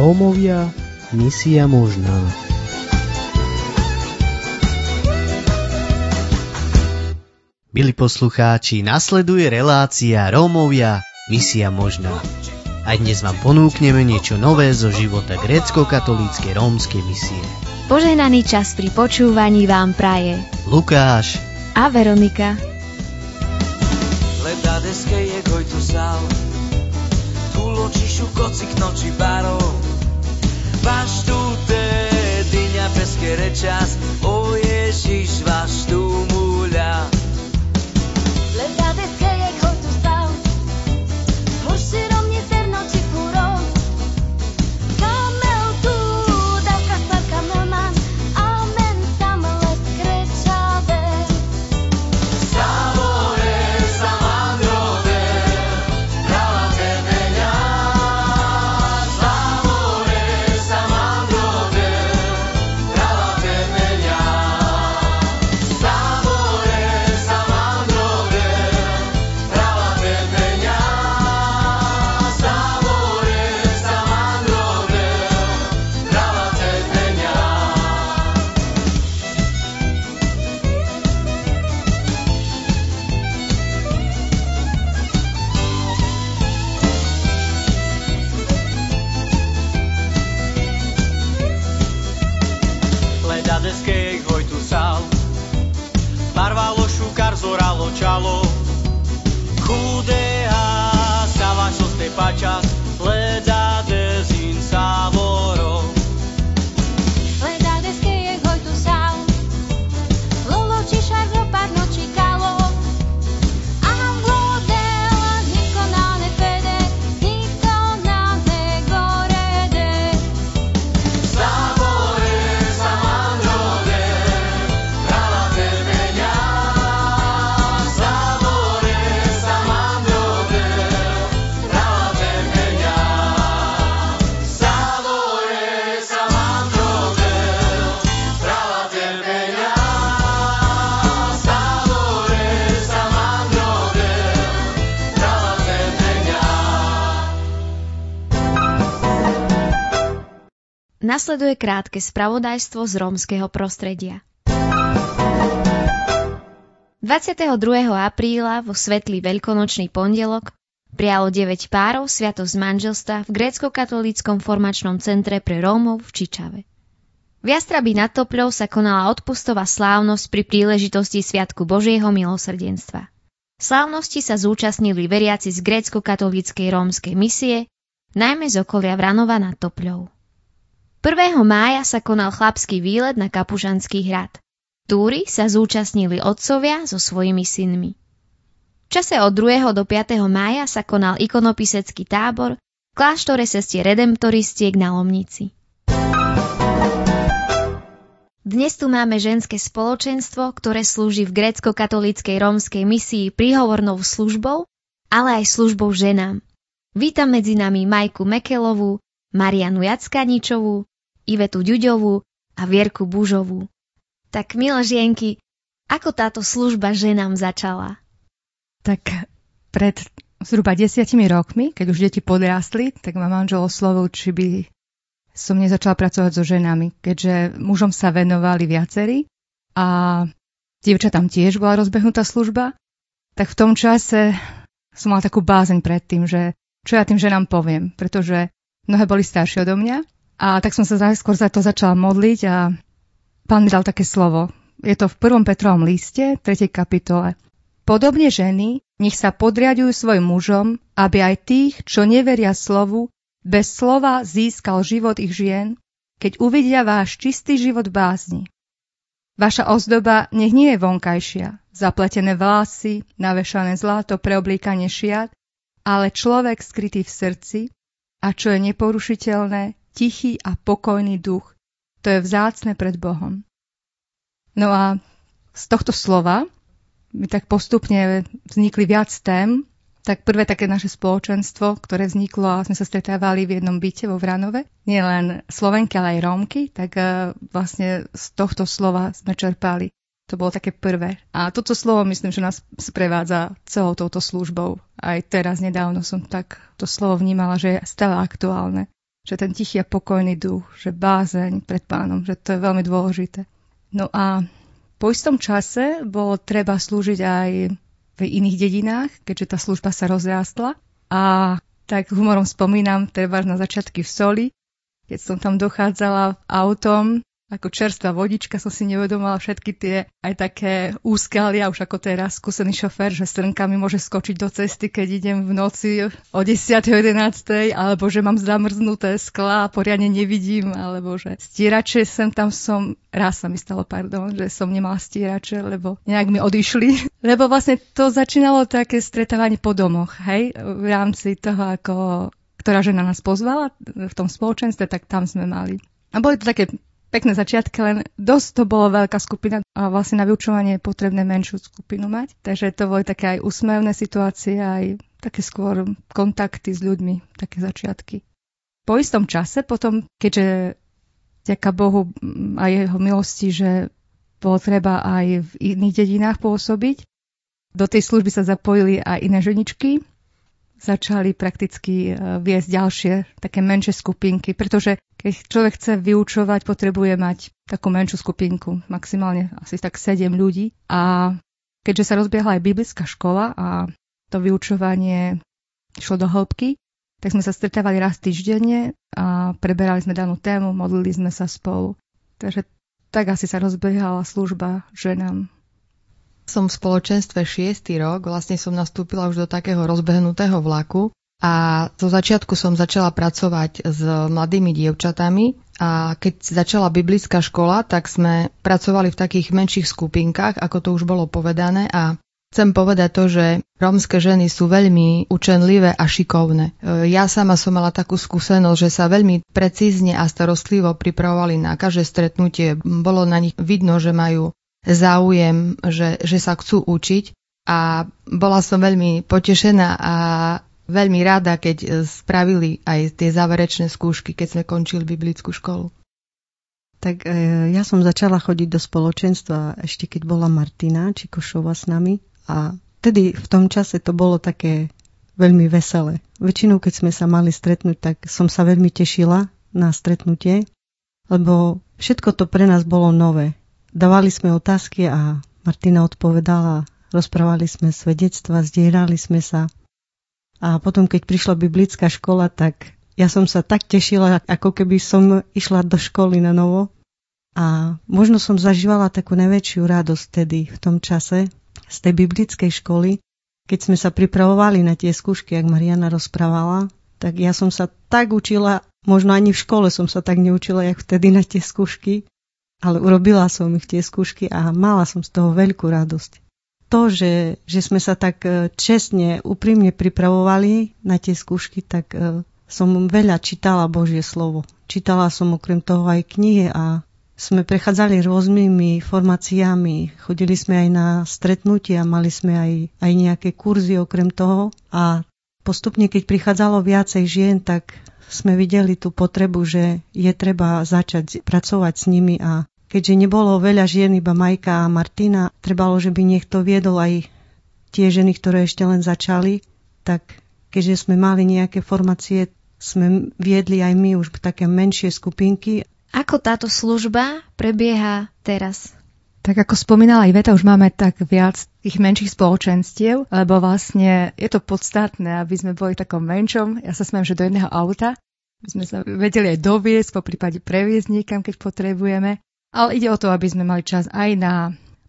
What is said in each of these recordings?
Rómovia, misia možná. Milí poslucháči, nasleduje relácia Rómovia, misia možná. A dnes vám ponúkneme niečo nové zo života grécko-katolíckej rómskej misie. Požehnaný čas pri počúvaní vám praje Lukáš a Veronika. Gledades che je tu sal Tu ločišu kocik noči barov Vaš tu te dyňa peske rečas O Ježiš, vaš tu Nasleduje krátke spravodajstvo z rómskeho prostredia. 22. apríla vo svetlý veľkonočný pondelok prijalo 9 párov sviatosť manželstva v grécko-katolíckom formačnom centre pre Rómov v Čičave. V Jastrabi nad Topľou sa konala odpustová slávnosť pri príležitosti Sviatku Božieho milosrdenstva. Slávnosti sa zúčastnili veriaci z grécko-katolíckej rómskej misie, najmä z okolia Vranova nad Topľou. 1. mája sa konal chlapský výlet na Kapužanský hrad. Túry sa zúčastnili otcovia so svojimi synmi. V čase od 2. do 5. mája sa konal ikonopisecký tábor v kláštore sestie Redemptoristiek na Lomnici. Dnes tu máme ženské spoločenstvo, ktoré slúži v grécko-katolíckej rómskej misii príhovornou službou, ale aj službou ženám. Vítam medzi nami Majku Mekelovú, Marianu Jackaničovú, Ivetu Ďuďovú a Vierku Bužovú. Tak, milé žienky, ako táto služba ženám začala? Tak pred zhruba desiatimi rokmi, keď už deti podrástli, tak ma manžel oslovil, či by som nezačala pracovať so ženami, keďže mužom sa venovali viacerí a dievčatám tiež bola rozbehnutá služba, tak v tom čase som mala takú bázeň pred tým, že čo ja tým ženám poviem, pretože mnohé boli staršie odo mňa a tak som sa skôr za to začala modliť a pán mi dal také slovo. Je to v 1. Petrovom liste, 3. kapitole. Podobne ženy, nech sa podriadujú svojim mužom, aby aj tých, čo neveria slovu, bez slova získal život ich žien, keď uvidia váš čistý život bázni. Vaša ozdoba nech nie je vonkajšia, zapletené vlasy, navešané zlato pre oblíkanie šiat, ale človek skrytý v srdci a čo je neporušiteľné, tichý a pokojný duch. To je vzácne pred Bohom. No a z tohto slova mi tak postupne vznikli viac tém, tak prvé také naše spoločenstvo, ktoré vzniklo a sme sa stretávali v jednom byte vo Vranove, nie len Slovenky, ale aj Rómky, tak uh, vlastne z tohto slova sme čerpali. To bolo také prvé. A toto slovo myslím, že nás sprevádza celou touto službou. Aj teraz nedávno som tak to slovo vnímala, že je stále aktuálne. Že ten tichý a pokojný duch, že bázeň pred pánom, že to je veľmi dôležité. No a po istom čase bolo treba slúžiť aj v iných dedinách, keďže tá služba sa rozrástla. A tak humorom spomínam, treba na začiatky v Soli, keď som tam dochádzala autom ako čerstvá vodička som si nevedomala všetky tie aj také úskalia, už ako teraz skúsený šofér, že srnka mi môže skočiť do cesty, keď idem v noci o 10. 11. alebo že mám zamrznuté skla a poriadne nevidím, alebo že stierače sem tam som, raz sa mi stalo, pardon, že som nemala stierače, lebo nejak mi odišli. Lebo vlastne to začínalo také stretávanie po domoch, hej, v rámci toho, ako ktorá žena nás pozvala v tom spoločenstve, tak tam sme mali. A boli to také pekné začiatky, len dosť to bolo veľká skupina a vlastne na vyučovanie je potrebné menšiu skupinu mať. Takže to boli také aj úsmevné situácie, aj také skôr kontakty s ľuďmi, také začiatky. Po istom čase potom, keďže ďaká Bohu a jeho milosti, že bolo treba aj v iných dedinách pôsobiť, do tej služby sa zapojili aj iné ženičky, začali prakticky e, viesť ďalšie také menšie skupinky, pretože keď človek chce vyučovať, potrebuje mať takú menšiu skupinku, maximálne asi tak 7 ľudí. A keďže sa rozbiehla aj biblická škola a to vyučovanie išlo do hĺbky, tak sme sa stretávali raz týždenne a preberali sme danú tému, modlili sme sa spolu. Takže tak asi sa rozbiehala služba ženám som v spoločenstve šiestý rok, vlastne som nastúpila už do takého rozbehnutého vlaku a zo začiatku som začala pracovať s mladými dievčatami a keď začala biblická škola, tak sme pracovali v takých menších skupinkách, ako to už bolo povedané a Chcem povedať to, že rómske ženy sú veľmi učenlivé a šikovné. Ja sama som mala takú skúsenosť, že sa veľmi precízne a starostlivo pripravovali na každé stretnutie. Bolo na nich vidno, že majú záujem, že, že sa chcú učiť a bola som veľmi potešená a veľmi rada, keď spravili aj tie záverečné skúšky, keď sme končili biblickú školu. Tak e, ja som začala chodiť do spoločenstva ešte keď bola Martina Čikošova s nami a vtedy v tom čase to bolo také veľmi veselé. Väčšinou, keď sme sa mali stretnúť, tak som sa veľmi tešila na stretnutie, lebo všetko to pre nás bolo nové. Dávali sme otázky a Martina odpovedala, rozprávali sme svedectva, zdierali sme sa. A potom, keď prišla biblická škola, tak ja som sa tak tešila, ako keby som išla do školy na novo. A možno som zažívala takú najväčšiu radosť tedy v tom čase z tej biblickej školy, keď sme sa pripravovali na tie skúšky, ak Mariana rozprávala, tak ja som sa tak učila, možno ani v škole som sa tak neučila, jak vtedy na tie skúšky, ale urobila som ich tie skúšky a mala som z toho veľkú radosť. To, že, že sme sa tak e, čestne, úprimne pripravovali na tie skúšky, tak e, som veľa čítala Božie slovo. Čítala som okrem toho aj knihy a sme prechádzali rôznymi formáciami, chodili sme aj na stretnutia, mali sme aj, aj nejaké kurzy okrem toho a postupne, keď prichádzalo viacej žien, tak sme videli tú potrebu, že je treba začať pracovať s nimi a keďže nebolo veľa žien, iba Majka a Martina, trebalo, že by niekto viedol aj tie ženy, ktoré ešte len začali, tak keďže sme mali nejaké formácie, sme viedli aj my už také menšie skupinky. Ako táto služba prebieha teraz? Tak ako spomínala Iveta, už máme tak viac tých menších spoločenstiev, lebo vlastne je to podstatné, aby sme boli takom menšom. Ja sa smiem, že do jedného auta by sme sa vedeli aj doviesť, po prípade previesť niekam, keď potrebujeme. Ale ide o to, aby sme mali čas aj na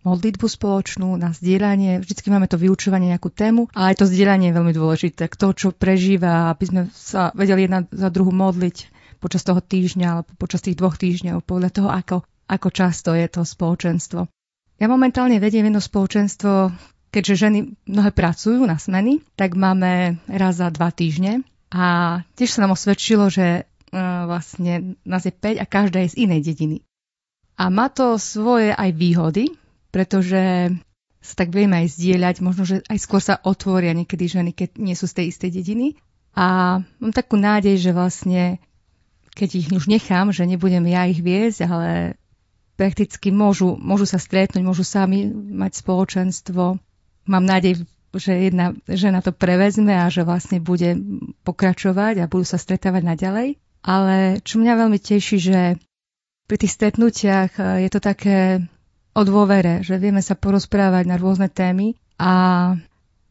modlitbu spoločnú, na zdieľanie. Vždycky máme to vyučovanie nejakú tému, ale aj to zdieľanie je veľmi dôležité. Kto čo prežíva, aby sme sa vedeli jedna za druhú modliť počas toho týždňa alebo počas tých dvoch týždňov, podľa toho, ako ako často je to spoločenstvo. Ja momentálne vediem jedno spoločenstvo, keďže ženy mnohé pracujú na smeny, tak máme raz za dva týždne a tiež sa nám osvedčilo, že uh, vlastne nás je 5 a každá je z inej dediny. A má to svoje aj výhody, pretože sa tak vieme aj zdieľať, možno, že aj skôr sa otvoria niekedy ženy, keď nie sú z tej istej dediny. A mám takú nádej, že vlastne, keď ich už nechám, že nebudem ja ich viesť, ale prakticky môžu, môžu sa stretnúť, môžu sami mať spoločenstvo. Mám nádej, že jedna žena to prevezme a že vlastne bude pokračovať a budú sa stretávať naďalej. Ale čo mňa veľmi teší, že pri tých stretnutiach e, je to také o dôvere, že vieme sa porozprávať na rôzne témy a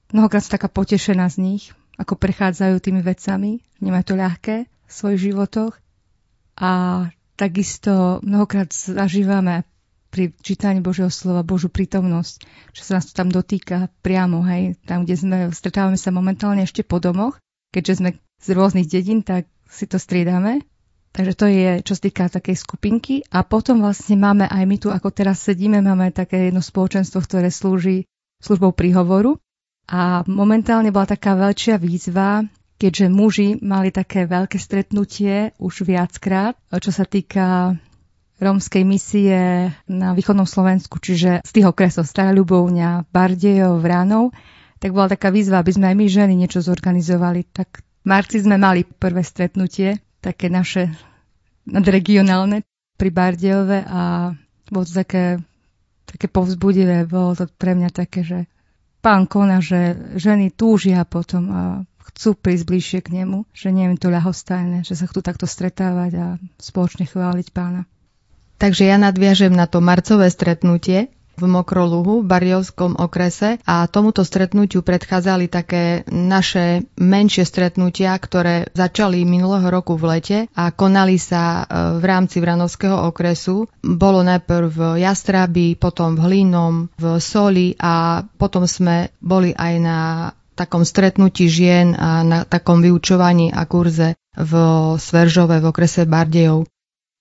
mnohokrát som taká potešená z nich, ako prechádzajú tými vecami, nemajú to ľahké v svojich životoch a takisto mnohokrát zažívame pri čítaní Božieho slova Božú prítomnosť, že sa nás to tam dotýka priamo, hej, tam, kde sme, stretávame sa momentálne ešte po domoch, keďže sme z rôznych dedín, tak si to striedame. Takže to je, čo sa týka takej skupinky. A potom vlastne máme aj my tu, ako teraz sedíme, máme také jedno spoločenstvo, ktoré slúži službou príhovoru. A momentálne bola taká väčšia výzva, keďže muži mali také veľké stretnutie už viackrát, čo sa týka rómskej misie na východnom Slovensku, čiže z tých okresov Stará Ľubovňa, Bardejov, Vránov, tak bola taká výzva, aby sme aj my ženy niečo zorganizovali. Tak v marci sme mali prvé stretnutie, také naše nadregionálne pri Bardejove a bolo to také, také povzbudivé, bolo to pre mňa také, že pán koná, že ženy túžia potom a chcú prísť bližšie k nemu, že nie je to ľahostajné, že sa chcú takto stretávať a spoločne chváliť pána. Takže ja nadviažem na to marcové stretnutie v Mokroluhu v Bariovskom okrese a tomuto stretnutiu predchádzali také naše menšie stretnutia, ktoré začali minulého roku v lete a konali sa e, v rámci Vranovského okresu. Bolo najprv v Jastrabi, potom v Hlínom, v Soli a potom sme boli aj na takom stretnutí žien a na takom vyučovaní a kurze v Sveržove v okrese Bardejov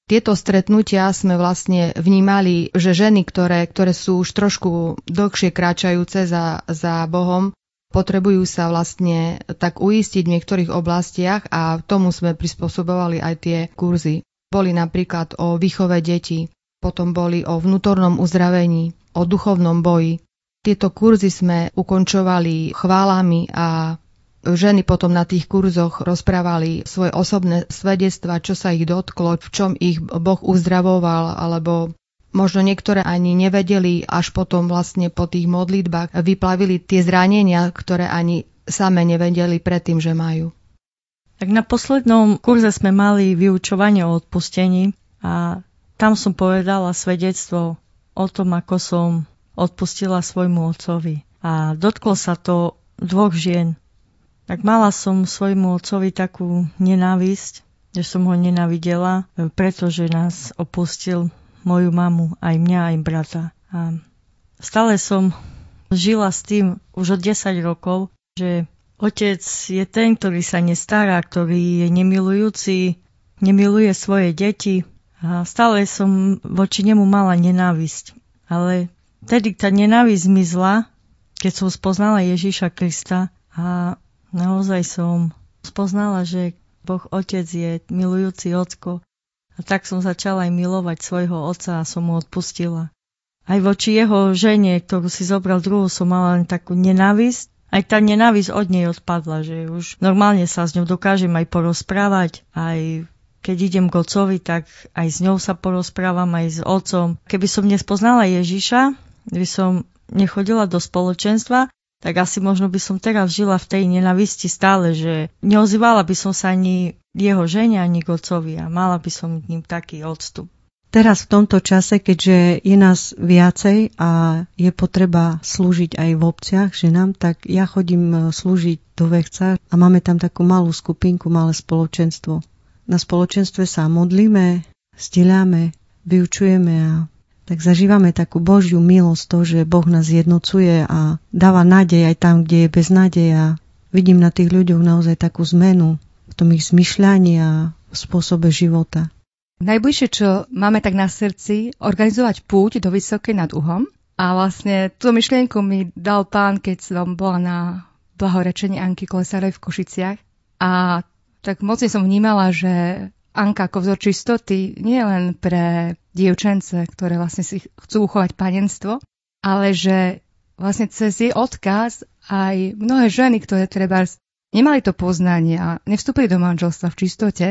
tieto stretnutia sme vlastne vnímali, že ženy, ktoré, ktoré sú už trošku dlhšie kráčajúce za, za Bohom, potrebujú sa vlastne tak uistiť v niektorých oblastiach a tomu sme prispôsobovali aj tie kurzy. Boli napríklad o výchove detí, potom boli o vnútornom uzdravení, o duchovnom boji. Tieto kurzy sme ukončovali chválami a ženy potom na tých kurzoch rozprávali svoje osobné svedectva, čo sa ich dotklo, v čom ich Boh uzdravoval, alebo možno niektoré ani nevedeli, až potom vlastne po tých modlitbách vyplavili tie zranenia, ktoré ani same nevedeli predtým, že majú. Tak na poslednom kurze sme mali vyučovanie o odpustení a tam som povedala svedectvo o tom, ako som odpustila svojmu otcovi. A dotklo sa to dvoch žien, tak mala som svojmu otcovi takú nenávisť, že som ho nenávidela, pretože nás opustil moju mamu, aj mňa, aj brata. A stále som žila s tým už od 10 rokov, že otec je ten, ktorý sa nestará, ktorý je nemilujúci, nemiluje svoje deti a stále som voči nemu mala nenávisť. Ale vtedy tá nenávisť zmizla, keď som spoznala Ježíša Krista a Naozaj som spoznala, že Boh Otec je milujúci ocko a tak som začala aj milovať svojho otca a som mu odpustila. Aj voči jeho žene, ktorú si zobral druhú, som mala len takú nenávisť. Aj tá nenávisť od nej odpadla, že už normálne sa s ňou dokážem aj porozprávať, aj keď idem k otcovi, tak aj s ňou sa porozprávam, aj s otcom. Keby som nespoznala Ježiša, by som nechodila do spoločenstva, tak asi možno by som teraz žila v tej nenavisti stále, že neozývala by som sa ani jeho žene, ani k a mala by som ním taký odstup. Teraz v tomto čase, keďže je nás viacej a je potreba slúžiť aj v obciach ženám, tak ja chodím e, slúžiť do Vechca a máme tam takú malú skupinku, malé spoločenstvo. Na spoločenstve sa modlíme, stieľame, vyučujeme a tak zažívame takú Božiu milosť, to, že Boh nás jednocuje a dáva nádej aj tam, kde je beznádej a vidím na tých ľuďoch naozaj takú zmenu v tom ich zmyšľaní a v spôsobe života. Najbližšie, čo máme tak na srdci, organizovať púť do Vysokej nad Uhom. A vlastne tú myšlienku mi dal pán, keď som bola na blahorečení Anky Kolesárej v Košiciach. A tak mocne som vnímala, že Anka ako vzor čistoty nie len pre dievčence, ktoré vlastne si chcú uchovať panenstvo, ale že vlastne cez jej odkaz aj mnohé ženy, ktoré treba nemali to poznanie a nevstúpili do manželstva v čistote,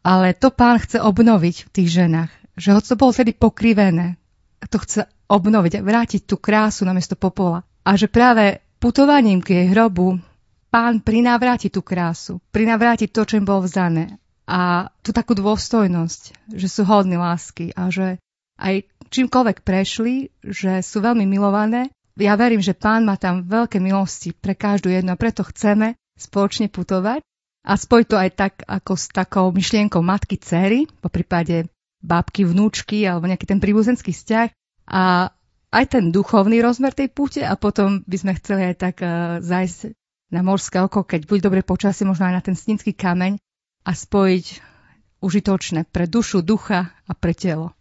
ale to pán chce obnoviť v tých ženách. Že hoď to bolo vtedy pokrivené, to chce obnoviť a vrátiť tú krásu namiesto popola. A že práve putovaním k jej hrobu pán prinavráti tú krásu, prinavráti to, čo im bolo vzané a tú takú dôstojnosť, že sú hodní lásky a že aj čímkoľvek prešli, že sú veľmi milované. Ja verím, že pán má tam veľké milosti pre každú jednu a preto chceme spoločne putovať. A spojiť to aj tak ako s takou myšlienkou matky, céry, po prípade bábky, vnúčky alebo nejaký ten príbuzenský vzťah. A aj ten duchovný rozmer tej púte a potom by sme chceli aj tak uh, zajsť na morské oko, keď bude dobre počasie, možno aj na ten snínsky kameň a spojiť užitočné pre dušu, ducha a pre telo.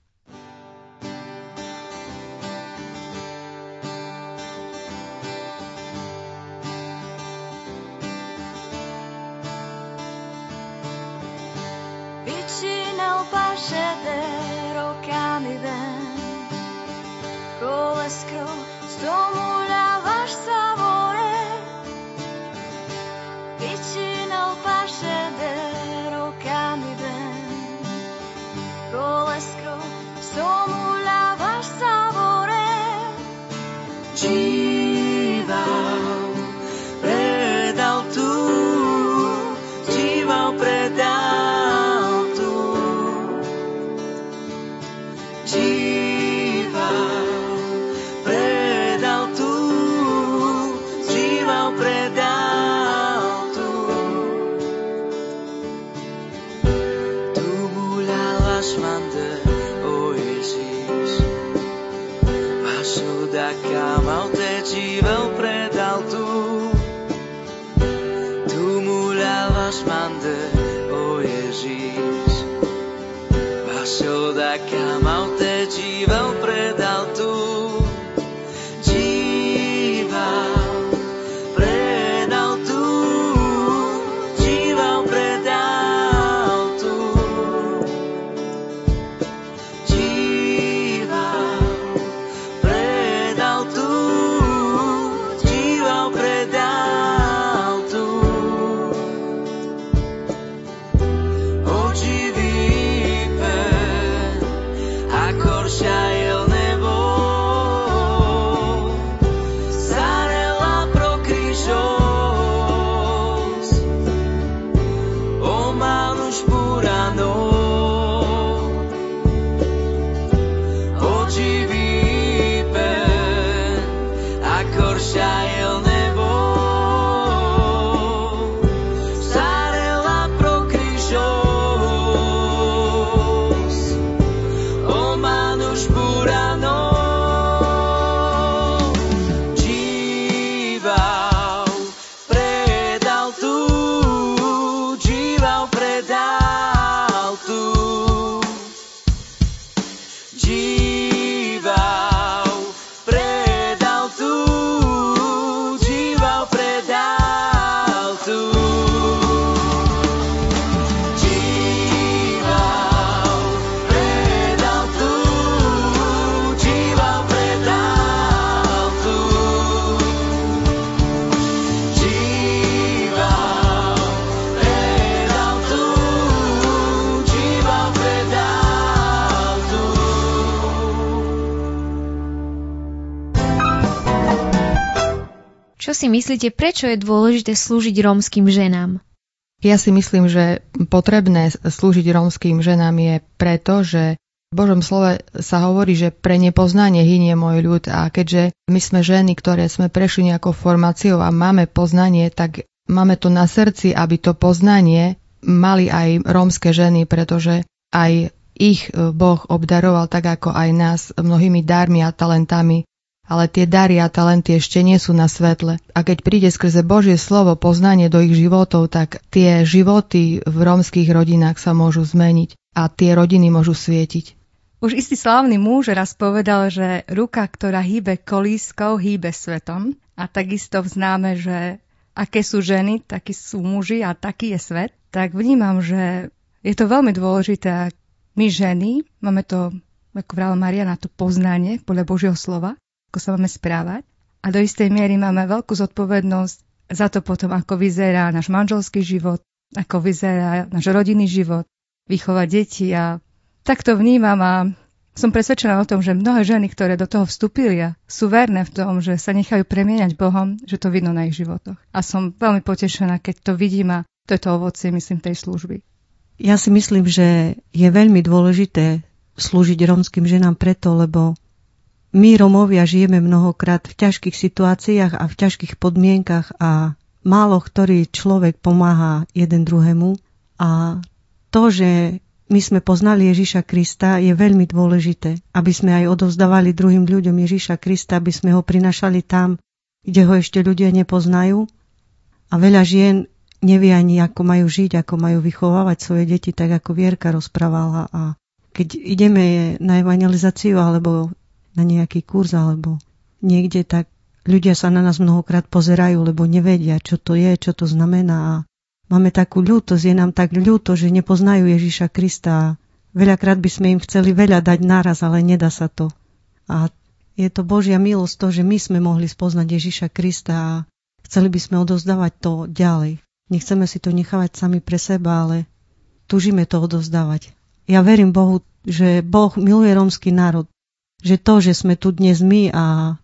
I'll show that come si myslíte, prečo je dôležité slúžiť rómskym ženám? Ja si myslím, že potrebné slúžiť rómskym ženám je preto, že v Božom slove sa hovorí, že pre nepoznanie hynie môj ľud a keďže my sme ženy, ktoré sme prešli nejakou formáciou a máme poznanie, tak máme to na srdci, aby to poznanie mali aj rómske ženy, pretože aj ich Boh obdaroval tak ako aj nás mnohými darmi a talentami ale tie dary a talenty ešte nie sú na svetle. A keď príde skrze Božie slovo poznanie do ich životov, tak tie životy v rómskych rodinách sa môžu zmeniť a tie rodiny môžu svietiť. Už istý slávny muž raz povedal, že ruka, ktorá hýbe kolískou, hýbe svetom. A takisto vznáme, že aké sú ženy, takí sú muži a taký je svet. Tak vnímam, že je to veľmi dôležité. My ženy máme to, ako vrala Maria, na to poznanie podľa Božieho slova ako sa máme správať. A do istej miery máme veľkú zodpovednosť za to potom, ako vyzerá náš manželský život, ako vyzerá náš rodinný život, vychovať deti a tak to vnímam a som presvedčená o tom, že mnohé ženy, ktoré do toho vstúpili a sú verné v tom, že sa nechajú premieňať Bohom, že to vidno na ich životoch. A som veľmi potešená, keď to vidím a to je to ovocie, myslím, tej služby. Ja si myslím, že je veľmi dôležité slúžiť romským ženám preto, lebo my Romovia žijeme mnohokrát v ťažkých situáciách a v ťažkých podmienkach a málo ktorý človek pomáha jeden druhému a to, že my sme poznali Ježiša Krista, je veľmi dôležité, aby sme aj odovzdávali druhým ľuďom Ježiša Krista, aby sme ho prinašali tam, kde ho ešte ľudia nepoznajú. A veľa žien nevie ani, ako majú žiť, ako majú vychovávať svoje deti, tak ako Vierka rozprávala. A keď ideme na evangelizáciu alebo na nejaký kurz alebo niekde, tak ľudia sa na nás mnohokrát pozerajú, lebo nevedia, čo to je, čo to znamená. A máme takú ľútosť, je nám tak ľúto, že nepoznajú Ježiša Krista. Veľakrát by sme im chceli veľa dať naraz, ale nedá sa to. A je to Božia milosť to, že my sme mohli spoznať Ježiša Krista a chceli by sme odovzdávať to ďalej. Nechceme si to nechávať sami pre seba, ale tužíme to odovzdávať. Ja verím Bohu, že Boh miluje rómsky národ. Že to, že sme tu dnes my a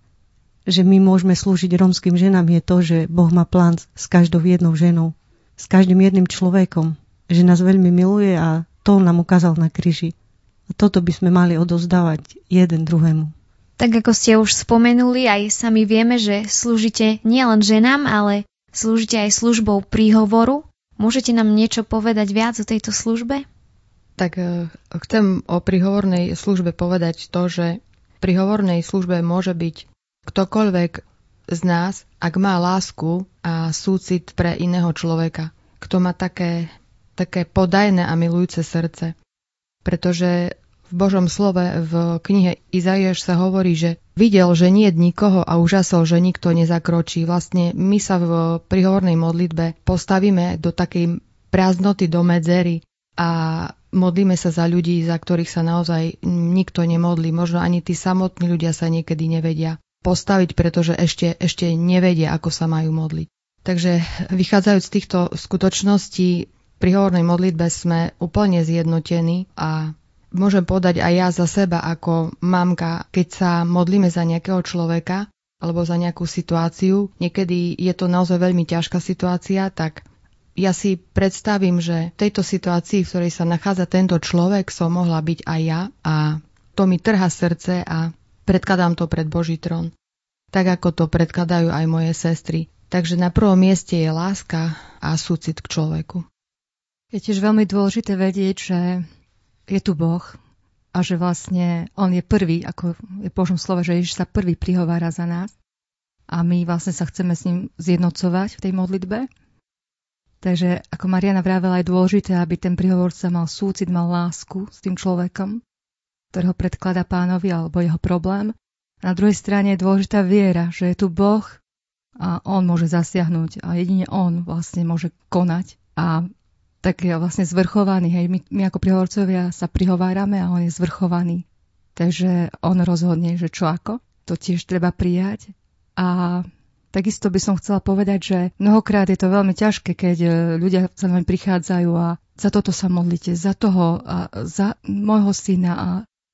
že my môžeme slúžiť rómskym ženám je to, že Boh má plán s každou jednou ženou s každým jedným človekom, že nás veľmi miluje a to nám ukázal na kríži. A toto by sme mali odozdávať jeden druhému. Tak ako ste už spomenuli, aj sami vieme, že slúžite nielen ženám, ale slúžite aj službou príhovoru. Môžete nám niečo povedať viac o tejto službe? Tak e, chcem o príhovornej službe povedať to, že v príhovornej službe môže byť ktokoľvek z nás, ak má lásku a súcit pre iného človeka, kto má také, také podajné a milujúce srdce. Pretože v Božom slove v knihe Izaiáš sa hovorí, že videl, že nie je nikoho a užasol, že nikto nezakročí. Vlastne my sa v prihovornej modlitbe postavíme do takej prázdnoty, do medzery a modlíme sa za ľudí, za ktorých sa naozaj nikto nemodlí. Možno ani tí samotní ľudia sa niekedy nevedia postaviť, pretože ešte, ešte nevedia, ako sa majú modliť. Takže vychádzajúc z týchto skutočností, pri hovornej modlitbe sme úplne zjednotení a môžem povedať aj ja za seba ako mamka, keď sa modlíme za nejakého človeka alebo za nejakú situáciu, niekedy je to naozaj veľmi ťažká situácia, tak ja si predstavím, že v tejto situácii, v ktorej sa nachádza tento človek, som mohla byť aj ja a to mi trha srdce a Predkladám to pred Boží trón, tak ako to predkladajú aj moje sestry. Takže na prvom mieste je láska a súcit k človeku. Je tiež veľmi dôležité vedieť, že je tu Boh a že vlastne On je prvý, ako je v Božom slove, že Ježiš sa prvý prihovára za nás a my vlastne sa chceme s ním zjednocovať v tej modlitbe. Takže ako Mariana vravela, je dôležité, aby ten prihovorca mal súcit, mal lásku s tým človekom ktorého predklada pánovi alebo jeho problém. Na druhej strane je dôležitá viera, že je tu Boh a On môže zasiahnuť a jedine On vlastne môže konať a tak je vlastne zvrchovaný. Hej. My, my ako prihovorcovia sa prihovárame a On je zvrchovaný. Takže On rozhodne, že čo ako. To tiež treba prijať. A takisto by som chcela povedať, že mnohokrát je to veľmi ťažké, keď e, ľudia sa nami prichádzajú a za toto sa modlite, za toho, a za môjho syna a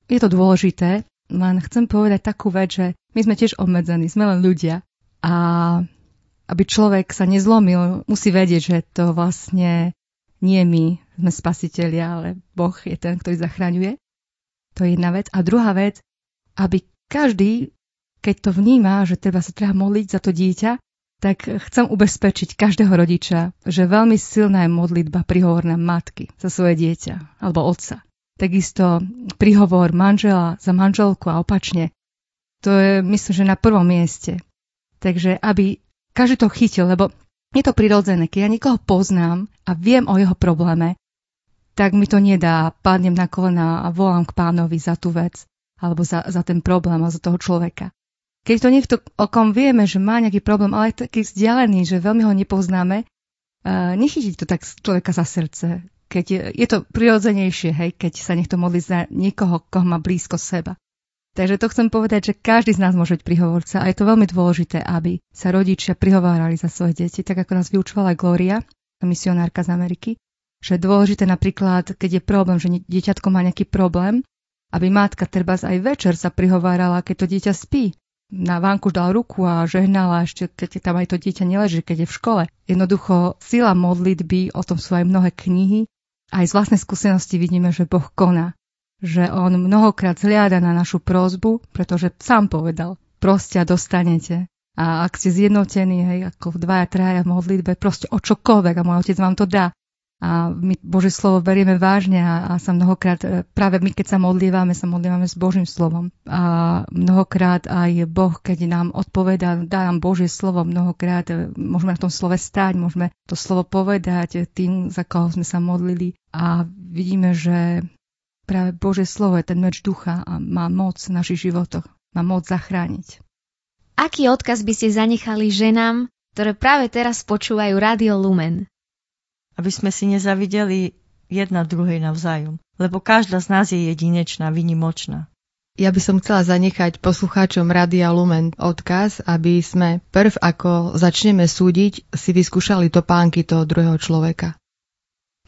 je to dôležité, len chcem povedať takú vec, že my sme tiež obmedzení, sme len ľudia a aby človek sa nezlomil, musí vedieť, že to vlastne nie my sme spasiteľia, ale Boh je ten, ktorý zachraňuje. To je jedna vec. A druhá vec, aby každý, keď to vníma, že treba sa treba modliť za to dieťa, tak chcem ubezpečiť každého rodiča, že veľmi silná je modlitba prihovorná matky za svoje dieťa alebo otca. Takisto prihovor manžela za manželku a opačne. To je, myslím, že na prvom mieste. Takže aby každý to chytil, lebo je to prirodzené. Keď ja niekoho poznám a viem o jeho probléme, tak mi to nedá. Padnem na kolena a volám k pánovi za tú vec alebo za, za ten problém a za toho človeka. Keď to niekto, o kom vieme, že má nejaký problém, ale je taký vzdialený, že veľmi ho nepoznáme, uh, nechytiť to tak človeka za srdce keď je, je to prirodzenejšie, hej, keď sa niekto modlí za niekoho, koho má blízko seba. Takže to chcem povedať, že každý z nás môže byť prihovorca a je to veľmi dôležité, aby sa rodičia prihovárali za svoje deti, tak ako nás vyučovala Gloria, misionárka z Ameriky, že je dôležité napríklad, keď je problém, že dieťatko má nejaký problém, aby matka treba aj večer sa prihovárala, keď to dieťa spí. Na vánku dal ruku a žehnala ešte, keď tam aj to dieťa neleží, keď je v škole. Jednoducho sila modlitby, o tom sú aj mnohé knihy, aj z vlastnej skúsenosti vidíme, že Boh koná. Že On mnohokrát zliada na našu prozbu, pretože sám povedal, proste a dostanete. A ak ste zjednotení, hej, ako dvaja, traja v modlitbe, proste o čokoľvek a môj otec vám to dá. A my Božie slovo berieme vážne a, a sa mnohokrát, e, práve my keď sa modlívame, sa modlívame s Božím slovom. A mnohokrát aj Boh, keď nám odpoveda, dá nám Božie slovo, mnohokrát e, môžeme na tom slove stať, môžeme to slovo povedať tým, za koho sme sa modlili. A vidíme, že práve Božie slovo je ten meč ducha a má moc v našich životoch, má moc zachrániť. Aký odkaz by ste zanechali ženám, ktoré práve teraz počúvajú Radio Lumen? Aby sme si nezavideli jedna druhej navzájom. Lebo každá z nás je jedinečná, vynimočná. Ja by som chcela zanechať poslucháčom Radia Lumen odkaz, aby sme prv ako začneme súdiť, si vyskúšali topánky toho druhého človeka.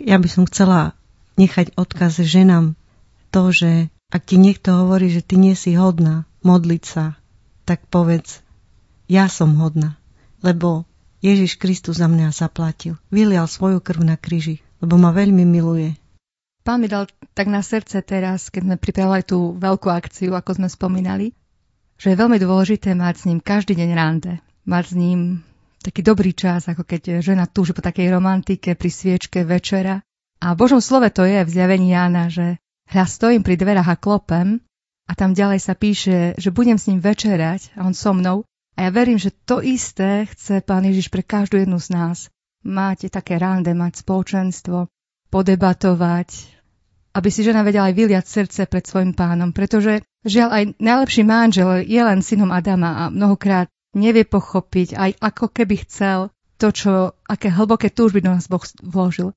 Ja by som chcela nechať odkaz ženám to, že ak ti niekto hovorí, že ty nie si hodná modliť sa, tak povedz, ja som hodná, lebo Ježiš Kristus za mňa zaplatil. Vylial svoju krv na kríži, lebo ma veľmi miluje. Pán mi dal tak na srdce teraz, keď sme pripravovali tú veľkú akciu, ako sme spomínali, že je veľmi dôležité mať s ním každý deň rande. Mať s ním taký dobrý čas, ako keď žena túži po takej romantike pri sviečke večera. A v Božom slove to je v zjavení Jána, že hľa stojím pri dverách a klopem a tam ďalej sa píše, že budem s ním večerať a on so mnou a ja verím, že to isté chce Pán Ježiš pre každú jednu z nás. Máte také rande, mať spoločenstvo, podebatovať, aby si žena vedela aj vyliať srdce pred svojim pánom, pretože žiaľ aj najlepší manžel je len synom Adama a mnohokrát nevie pochopiť aj ako keby chcel to, čo, aké hlboké túžby do nás Boh vložil.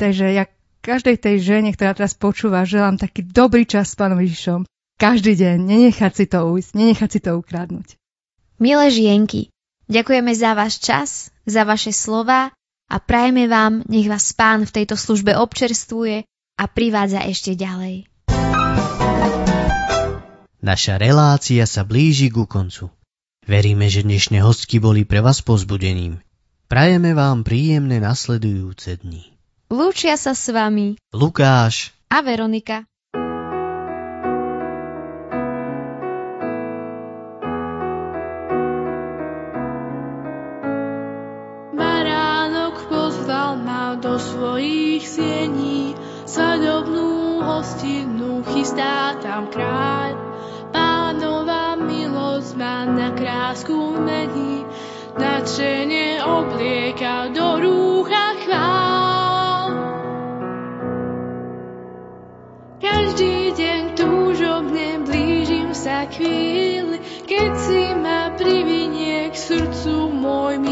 Takže ja každej tej žene, ktorá teraz počúva, želám taký dobrý čas s pánom Ježišom. Každý deň, nenechať si to ujsť, nenechať si to ukradnúť. Milé žienky, ďakujeme za váš čas, za vaše slova a prajeme vám, nech vás pán v tejto službe občerstvuje a privádza ešte ďalej. Naša relácia sa blíži ku koncu. Veríme, že dnešné hostky boli pre vás pozbudením. Prajeme vám príjemné nasledujúce dni. Lúčia sa s vami Lukáš a Veronika. Siení, sadobnú hostinu chystá tam kráľ. Pánova milosť ma na krásku mení, nadšene oblieka do rúcha chvál. Každý deň túžobne blížim sa chvíli, keď si ma privinie k srdcu môj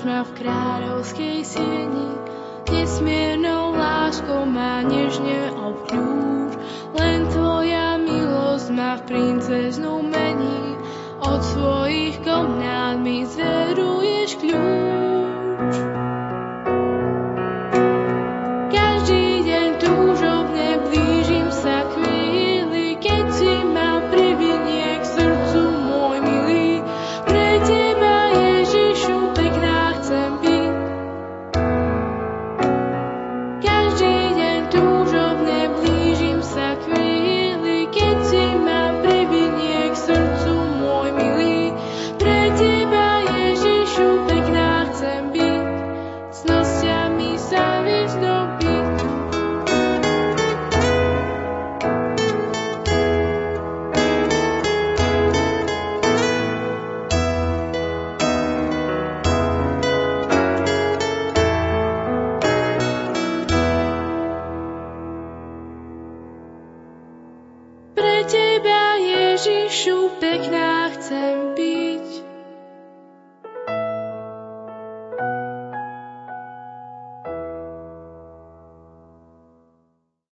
čakáš ma v kráľovskej sieni, nesmiernou láskou ma nežne obkľúč. Len tvoja milosť ma v princeznú mení, od svojich komnát mi zveruješ kľúč.